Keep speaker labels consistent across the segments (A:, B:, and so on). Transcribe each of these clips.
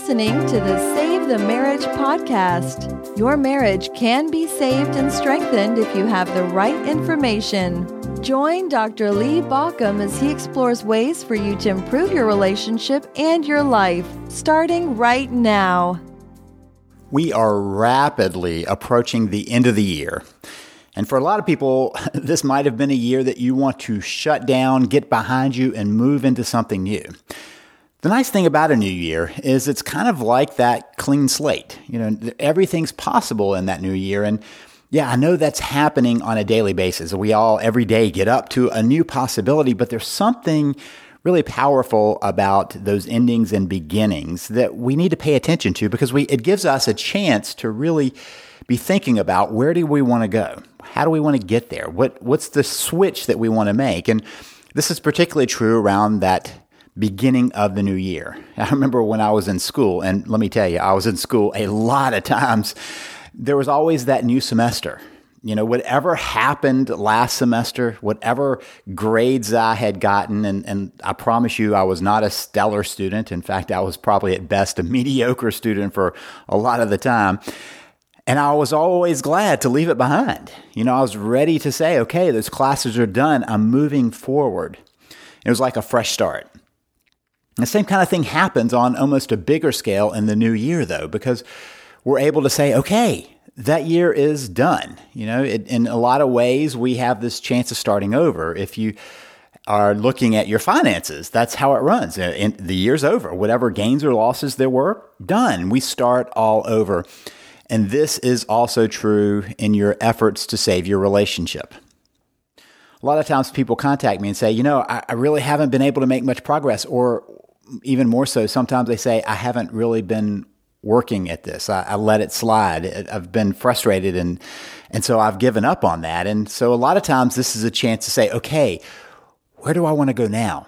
A: listening to the Save the Marriage podcast. Your marriage can be saved and strengthened if you have the right information. Join Dr. Lee Baucom as he explores ways for you to improve your relationship and your life, starting right now.
B: We are rapidly approaching the end of the year. And for a lot of people, this might have been a year that you want to shut down, get behind you, and move into something new. The nice thing about a new year is it's kind of like that clean slate. You know, everything's possible in that new year. And yeah, I know that's happening on a daily basis. We all every day get up to a new possibility, but there's something really powerful about those endings and beginnings that we need to pay attention to because we it gives us a chance to really be thinking about where do we want to go? How do we want to get there? What what's the switch that we want to make? And this is particularly true around that beginning of the new year. I remember when I was in school, and let me tell you, I was in school a lot of times. There was always that new semester. You know, whatever happened last semester, whatever grades I had gotten, and, and I promise you, I was not a stellar student. In fact, I was probably at best a mediocre student for a lot of the time. And I was always glad to leave it behind. You know, I was ready to say, okay, those classes are done. I'm moving forward. It was like a fresh start. The same kind of thing happens on almost a bigger scale in the new year, though, because we're able to say, okay, that year is done. You know, it, in a lot of ways, we have this chance of starting over. If you are looking at your finances, that's how it runs. Uh, the year's over. Whatever gains or losses there were, done. We start all over. And this is also true in your efforts to save your relationship a lot of times people contact me and say, you know, I, I, really haven't been able to make much progress, or even more so, sometimes they say, I haven't really been working at this. I, I, let it slide. I've been frustrated and and so I've given up on that. And so a lot of times this is a chance to say, okay, where do I want to go now?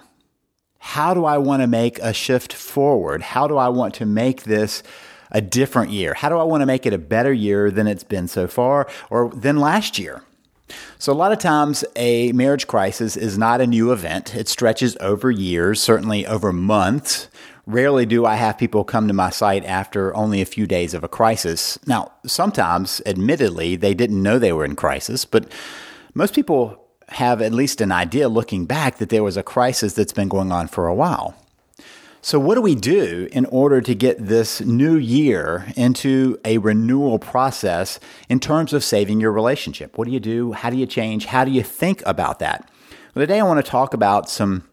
B: How do I want to make a shift forward? How do I want to make this a different year? How do I want to make it a better year than it's been so far or than last year? So, a lot of times, a marriage crisis is not a new event. It stretches over years, certainly over months. Rarely do I have people come to my site after only a few days of a crisis. Now, sometimes, admittedly, they didn't know they were in crisis, but most people have at least an idea looking back that there was a crisis that's been going on for a while. So, what do we do in order to get this new year into a renewal process in terms of saving your relationship? What do you do? How do you change? How do you think about that? Well, today I want to talk about some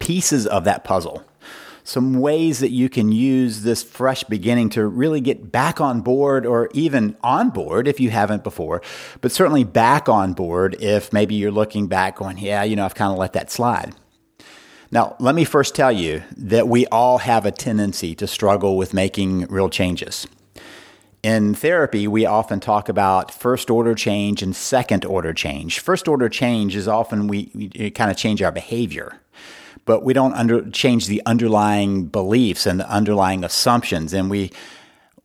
B: pieces of that puzzle, some ways that you can use this fresh beginning to really get back on board or even on board if you haven't before, but certainly back on board if maybe you're looking back going, yeah, you know, I've kind of let that slide. Now, let me first tell you that we all have a tendency to struggle with making real changes. In therapy, we often talk about first order change and second order change. First order change is often we, we kind of change our behavior, but we don't under, change the underlying beliefs and the underlying assumptions. And we,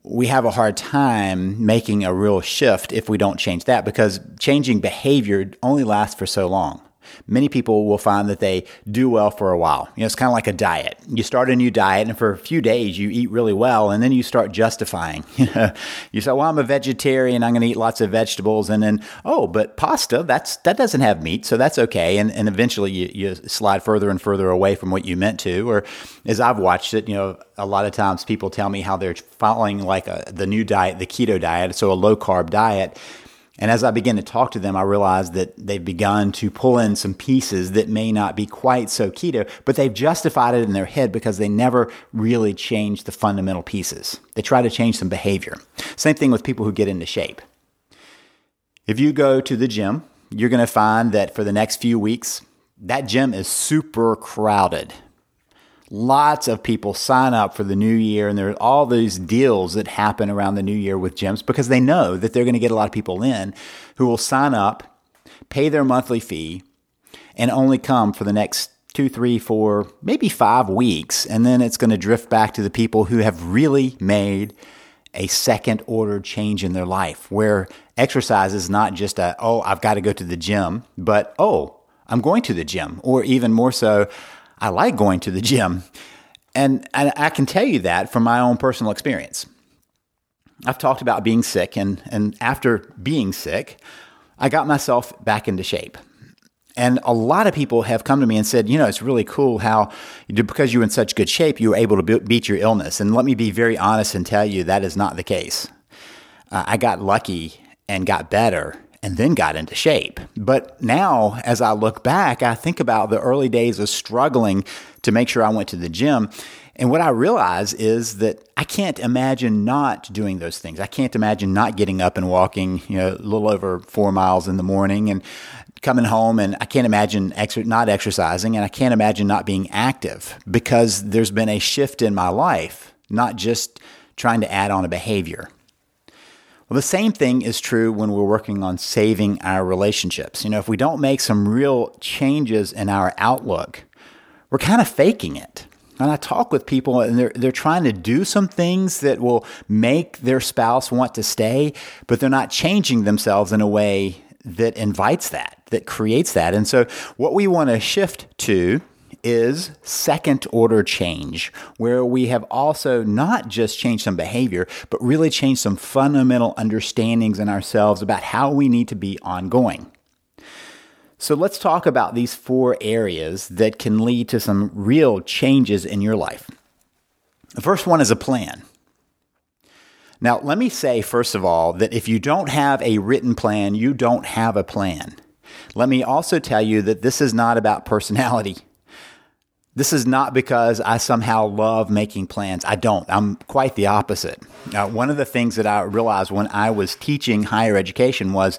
B: we have a hard time making a real shift if we don't change that because changing behavior only lasts for so long many people will find that they do well for a while. You know, it's kind of like a diet. You start a new diet, and for a few days you eat really well, and then you start justifying. You know, you say, "Well, I'm a vegetarian. I'm going to eat lots of vegetables," and then, "Oh, but pasta that's that doesn't have meat, so that's okay." And and eventually you, you slide further and further away from what you meant to. Or as I've watched it, you know, a lot of times people tell me how they're following like a, the new diet, the keto diet, so a low carb diet and as I begin to talk to them, I realize that they've begun to pull in some pieces that may not be quite so keto, but they've justified it in their head because they never really changed the fundamental pieces. They try to change some behavior. Same thing with people who get into shape. If you go to the gym, you're going to find that for the next few weeks, that gym is super crowded lots of people sign up for the new year and there are all these deals that happen around the new year with gyms because they know that they're going to get a lot of people in who will sign up pay their monthly fee and only come for the next two three four maybe five weeks and then it's going to drift back to the people who have really made a second order change in their life where exercise is not just a oh i've got to go to the gym but oh i'm going to the gym or even more so I like going to the gym. And, and I can tell you that from my own personal experience. I've talked about being sick, and, and after being sick, I got myself back into shape. And a lot of people have come to me and said, you know, it's really cool how, because you were in such good shape, you were able to beat your illness. And let me be very honest and tell you that is not the case. Uh, I got lucky and got better and then got into shape. But now, as I look back, I think about the early days of struggling to make sure I went to the gym. And what I realize is that I can't imagine not doing those things. I can't imagine not getting up and walking, you know, a little over four miles in the morning and coming home. And I can't imagine ex- not exercising. And I can't imagine not being active because there's been a shift in my life, not just trying to add on a behavior. Well, the same thing is true when we're working on saving our relationships. You know, if we don't make some real changes in our outlook, we're kind of faking it. And I talk with people and they're, they're trying to do some things that will make their spouse want to stay, but they're not changing themselves in a way that invites that, that creates that. And so, what we want to shift to is second order change, where we have also not just changed some behavior, but really changed some fundamental understandings in ourselves about how we need to be ongoing. So let's talk about these four areas that can lead to some real changes in your life. The first one is a plan. Now, let me say, first of all, that if you don't have a written plan, you don't have a plan. Let me also tell you that this is not about personality. This is not because I somehow love making plans. I don't. I'm quite the opposite. Now, one of the things that I realized when I was teaching higher education was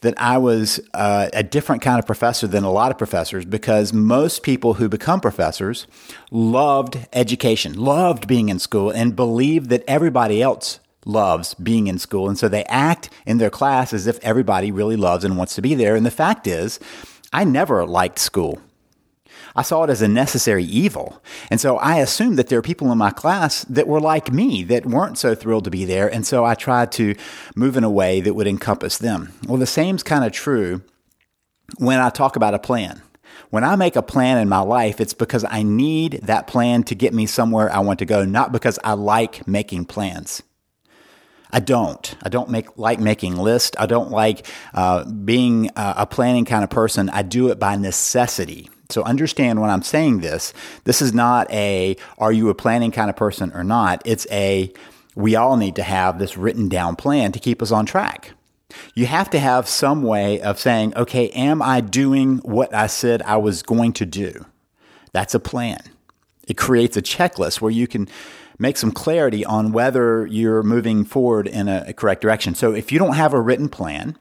B: that I was uh, a different kind of professor than a lot of professors because most people who become professors loved education, loved being in school, and believed that everybody else loves being in school. And so they act in their class as if everybody really loves and wants to be there. And the fact is, I never liked school. I saw it as a necessary evil. And so I assumed that there are people in my class that were like me, that weren't so thrilled to be there. And so I tried to move in a way that would encompass them. Well, the same's kind of true when I talk about a plan. When I make a plan in my life, it's because I need that plan to get me somewhere I want to go, not because I like making plans. I don't. I don't make like making lists. I don't like uh, being uh, a planning kind of person. I do it by necessity. So understand when I'm saying this, this is not a are you a planning kind of person or not? It's a we all need to have this written down plan to keep us on track. You have to have some way of saying, okay, am I doing what I said I was going to do? That's a plan. It creates a checklist where you can make some clarity on whether you're moving forward in a correct direction. So if you don't have a written plan,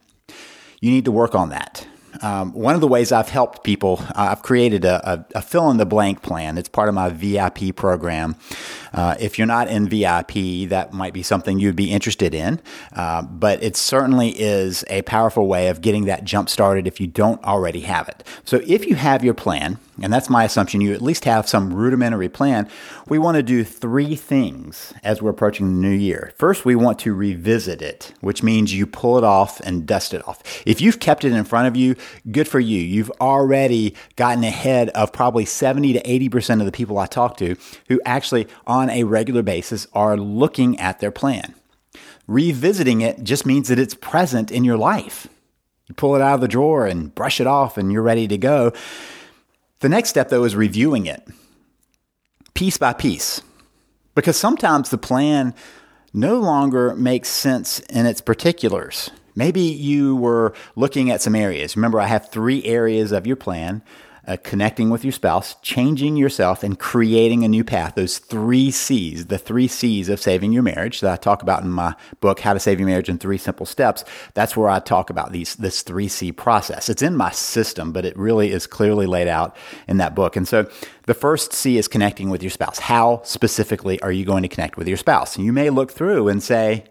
B: you need to work on that. Um, one of the ways I've helped people, uh, I've created a, a, a, fill in the blank plan. It's part of my VIP program. Uh, if you're not in VIP, that might be something you'd be interested in. Uh, but it certainly is a powerful way of getting that jump started if you don't already have it. So if you have your plan, and that's my assumption, you at least have some rudimentary plan. We want to do three things as we're approaching the new year. First, we want to revisit it, which means you pull it off and dust it off. If you've kept it in front of you, good for you. You've already gotten ahead of probably 70 to 80% of the people I talk to who actually, on a regular basis, are looking at their plan. Revisiting it just means that it's present in your life. You pull it out of the drawer and brush it off, and you're ready to go. The next step, though, is reviewing it piece by piece. Because sometimes the plan no longer makes sense in its particulars. Maybe you were looking at some areas. Remember, I have three areas of your plan uh, connecting with your spouse, changing yourself, and creating a new path. Those three C's, the three C's of saving your marriage that I talk about in my book, How to Save Your Marriage in Three Simple Steps. That's where I talk about these this three C process. It's in my system, but it really is clearly laid out in that book. And so the first C is connecting with your spouse. How specifically are you going to connect with your spouse? You may look through and say,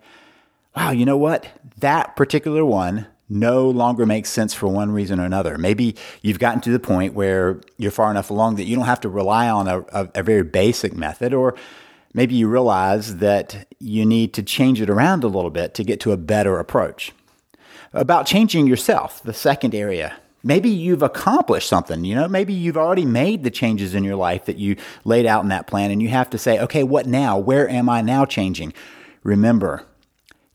B: wow, you know what? That particular one no longer makes sense for one reason or another. Maybe you've gotten to the point where you're far enough along that you don't have to rely on a, a, a, very basic method, or maybe you realize that you need to change it around a little bit to get to a better approach. About changing yourself, the second area Maybe you've accomplished something, you know, maybe you've already made the changes in your life that you laid out in that plan and you have to say, okay, what now? Where am I now changing? Remember,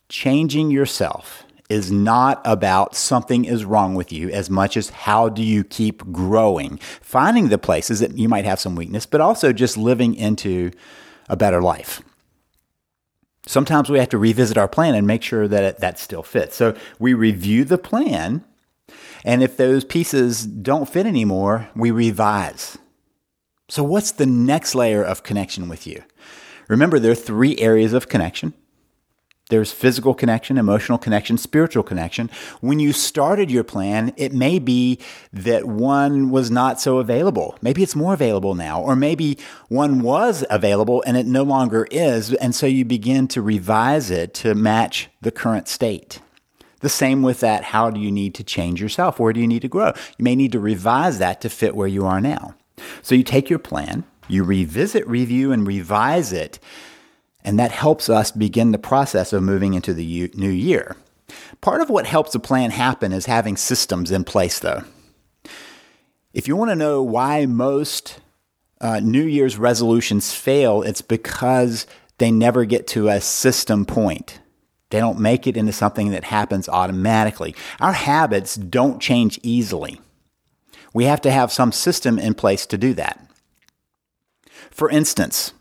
B: changing yourself is not about something is wrong with you as much as how do you keep growing, finding the places that you might have some weakness, but also just living into a better life. Sometimes we have to revisit our plan and make sure that it, that still fits. So we review the plan, and if those pieces don't fit anymore, we revise. So, what's the next layer of connection with you? Remember, there are three areas of connection there's physical connection, emotional connection, spiritual connection. When you started your plan, it may be that one was not so available. Maybe it's more available now, or maybe one was available and it no longer is. And so you begin to revise it to match the current state. The same with that. How do you need to change yourself? Where do you need to grow? You may need to revise that to fit where you are now. So you take your plan, you revisit, review, and revise it and that helps us begin the process of moving into the new year. Part of what helps a plan happen is having systems in place, though. If you want to know why most uh, New Year's resolutions fail, it's because they never get to a system point. They don't make it into something that happens automatically. Our habits don't change easily. We have to have some system in place to do that. For instance,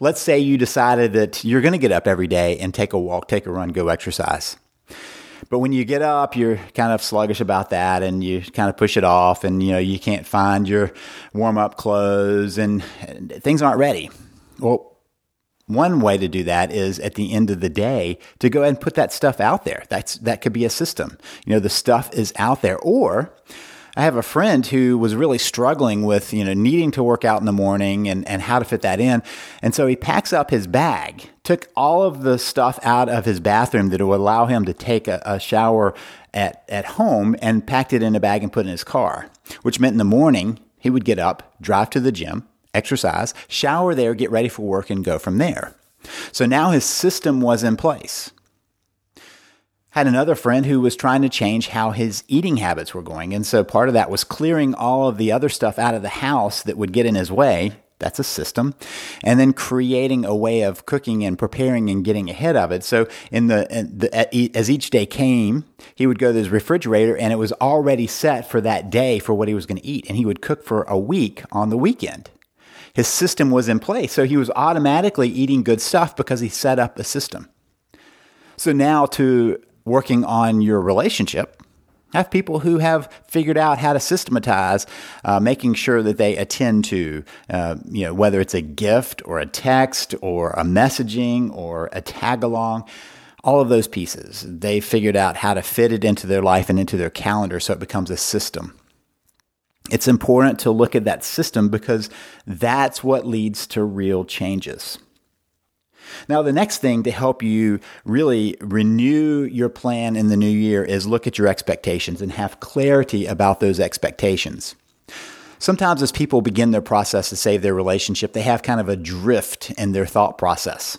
B: let's say you decided that you're going to get up every day and take a walk, take a run, go exercise. But when you get up, you're kind of sluggish about that and you kind of push it off and you know, you can't find your warm up clothes and things aren't ready. Well, one way to do that is at the end of the day to go ahead and put that stuff out there. That's that could be a system. You know, the stuff is out there or I have a friend who was really struggling with, you know, needing to work out in the morning and, and how to fit that in. And so he packs up his bag, took all of the stuff out of his bathroom that would allow him to take a, a shower at, at home and packed it in a bag and put it in his car, which meant in the morning he would get up, drive to the gym, exercise, shower there, get ready for work, and go from there. So now his system was in place. Had another friend who was trying to change how his eating habits were going. And so part of that was clearing all of the other stuff out of the house that would get in his way. That's a system. And then creating a way of cooking and preparing and getting ahead of it. So in the, in the, as each day came, he would go to his refrigerator and it was already set for that day for what he was going to eat. And he would cook for a week on the weekend. His system was in place. So he was automatically eating good stuff because he set up a system. So now to working on your relationship. Have people who have figured out how to systematize, uh, making sure that they attend to, uh, you know, whether it's a gift or a text or a messaging or a tag along, all of those pieces. They figured out how to fit it into their life and into their calendar so it becomes a system. It's important to look at that system because that's what leads to real changes. Now, the next thing to help you really renew your plan in the new year is look at your expectations and have clarity about those expectations. Sometimes, as people begin their process to save their relationship, they have kind of a drift in their thought process.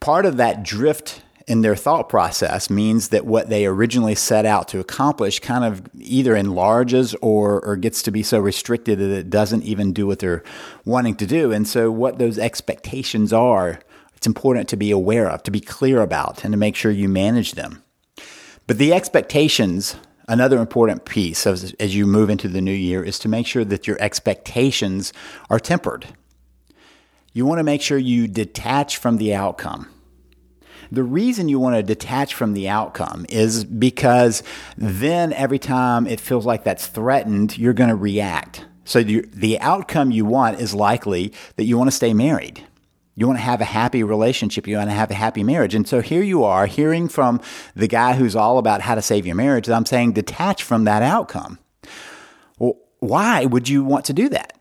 B: Part of that drift in their thought process means that what they originally set out to accomplish kind of either enlarges or, or gets to be so restricted that it doesn't even do what they're wanting to do. And so, what those expectations are it's important to be aware of, to be clear about, and to make sure you manage them. But the expectations, another important piece as, as you move into the new year, is to make sure that your expectations are tempered. You want to make sure you detach from the outcome. The reason you want to detach from the outcome is because then every time it feels like that's threatened, you're going to react. So the, the outcome you want is likely that you want to stay married. You want to have a happy relationship. You want to have a happy marriage. And so here you are hearing from the guy who's all about how to save your marriage. I'm saying detach from that outcome. Well, why would you want to do that?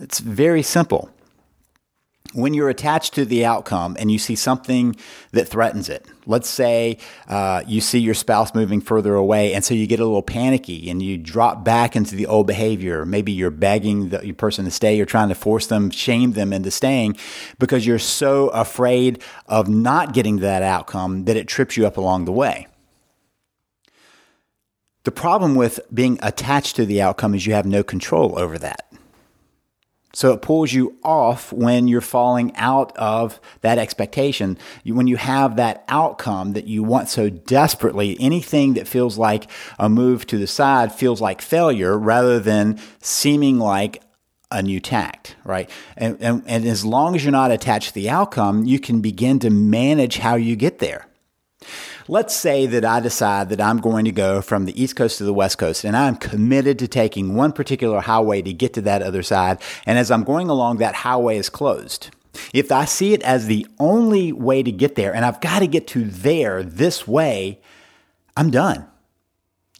B: It's very simple when you're attached to the outcome and you see something that threatens it, let's say uh, you see your spouse moving further away, and so you get a little panicky and you drop back into the old behavior. Maybe you're begging the person to stay, you're trying to force them, shame them into staying because you're so afraid of not getting that outcome that it trips you up along the way. The problem with being attached to the outcome is you have no control over that. So it pulls you off when you're falling out of that expectation. When you have that outcome that you want so desperately, anything that feels like a move to the side feels like failure rather than seeming like a new tact, right? And, and, and as long as you're not attached to the outcome, you can begin to manage how you get there. Let's say that I decide that I'm going to go from the East Coast to the West Coast and I'm committed to taking one particular highway to get to that other side. And as I'm going along, that highway is closed. If I see it as the only way to get there and I've got to get to there this way, I'm done.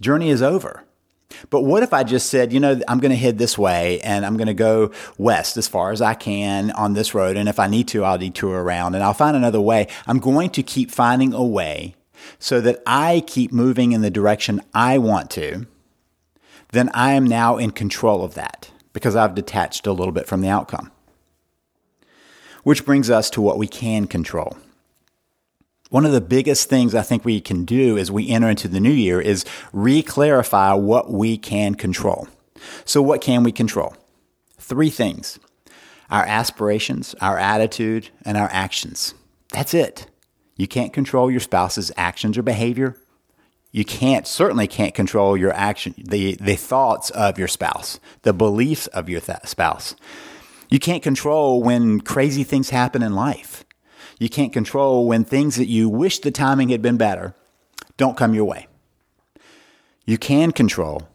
B: Journey is over. But what if I just said, you know, I'm going to head this way and I'm going to go west as far as I can on this road. And if I need to, I'll detour around and I'll find another way. I'm going to keep finding a way so that I keep moving in the direction I want to, then I am now in control of that because I've detached a little bit from the outcome. Which brings us to what we can control. One of the biggest things I think we can do as we enter into the new year is re-clarify what we can control. So what can we control? Three things. Our aspirations, our attitude, and our actions. That's it. You can't control your spouse's actions or behavior. You can't certainly can't control your action, the, the thoughts of your spouse, the beliefs of your th- spouse. You can't control when crazy things happen in life. You can't control when things that you wish the timing had been better don't come your way. You can control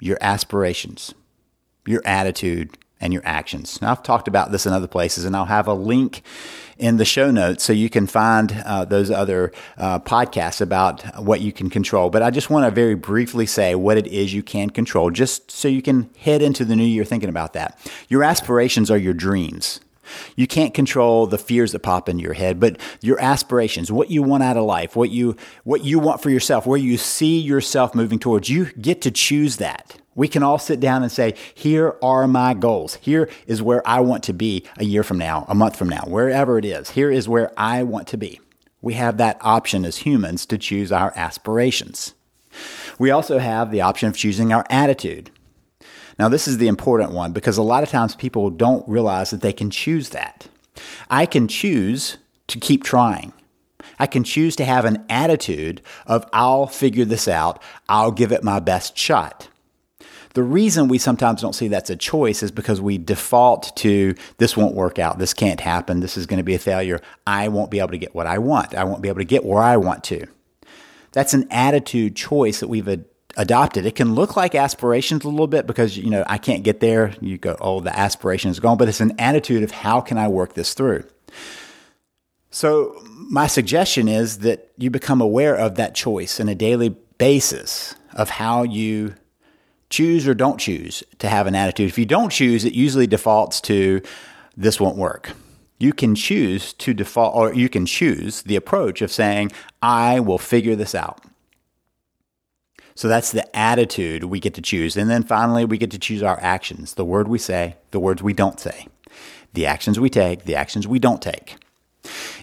B: your aspirations, your attitude, and your actions. Now, I've talked about this in other places, and I'll have a link in the show notes so you can find uh, those other uh, podcasts about what you can control. But I just want to very briefly say what it is you can control, just so you can head into the new year thinking about that. Your aspirations are your dreams. You can't control the fears that pop into your head, but your aspirations, what you want out of life, what you what you want for yourself, where you see yourself moving towards, you get to choose that. We can all sit down and say, here are my goals. Here is where I want to be a year from now, a month from now, wherever it is. Here is where I want to be. We have that option as humans to choose our aspirations. We also have the option of choosing our attitude. Now, this is the important one because a lot of times people don't realize that they can choose that. I can choose to keep trying. I can choose to have an attitude of, I'll figure this out, I'll give it my best shot. The reason we sometimes don't see that's a choice is because we default to this won't work out, this can't happen, this is going to be a failure, I won't be able to get what I want, I won't be able to get where I want to. That's an attitude choice that we've ad- adopted. It can look like aspirations a little bit because, you know, I can't get there. You go, oh, the aspiration is gone, but it's an attitude of how can I work this through? So, my suggestion is that you become aware of that choice on a daily basis of how you choose or don't choose to have an attitude. If you don't choose, it usually defaults to this won't work. You can choose to default, or you can choose the approach of saying, I will figure this out. So that's the attitude we get to choose. And then finally, we get to choose our actions the word we say, the words we don't say, the actions we take, the actions we don't take.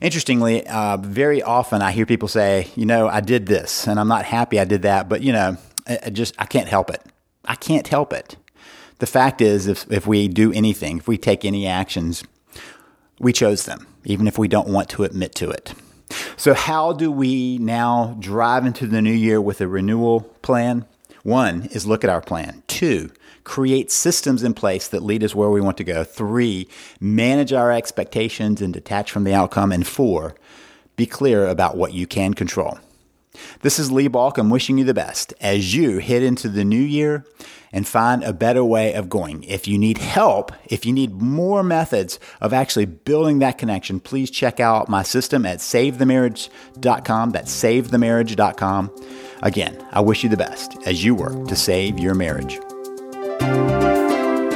B: Interestingly, uh, very often I hear people say, you know, I did this and I'm not happy I did that, but you know, I just, I can't help it. I can't help it. The fact is, if, if we do anything, if we take any actions, we chose them, even if we don't want to admit to it. So, how do we now drive into the new year with a renewal plan? One is look at our plan. Two, create systems in place that lead us where we want to go. Three, manage our expectations and detach from the outcome. And four, be clear about what you can control. This is Lee Baucom. I'm wishing you the best as you head into the new year and find a better way of going. If you need help, if you need more methods of actually building that connection, please check out my system at savethemarriage.com. That's savethemarriage.com. Again, I wish you the best as you work to save your marriage.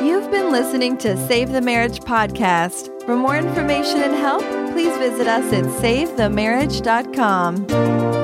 A: You've been listening to Save the Marriage podcast. For more information and help, please visit us at savethemarriage.com.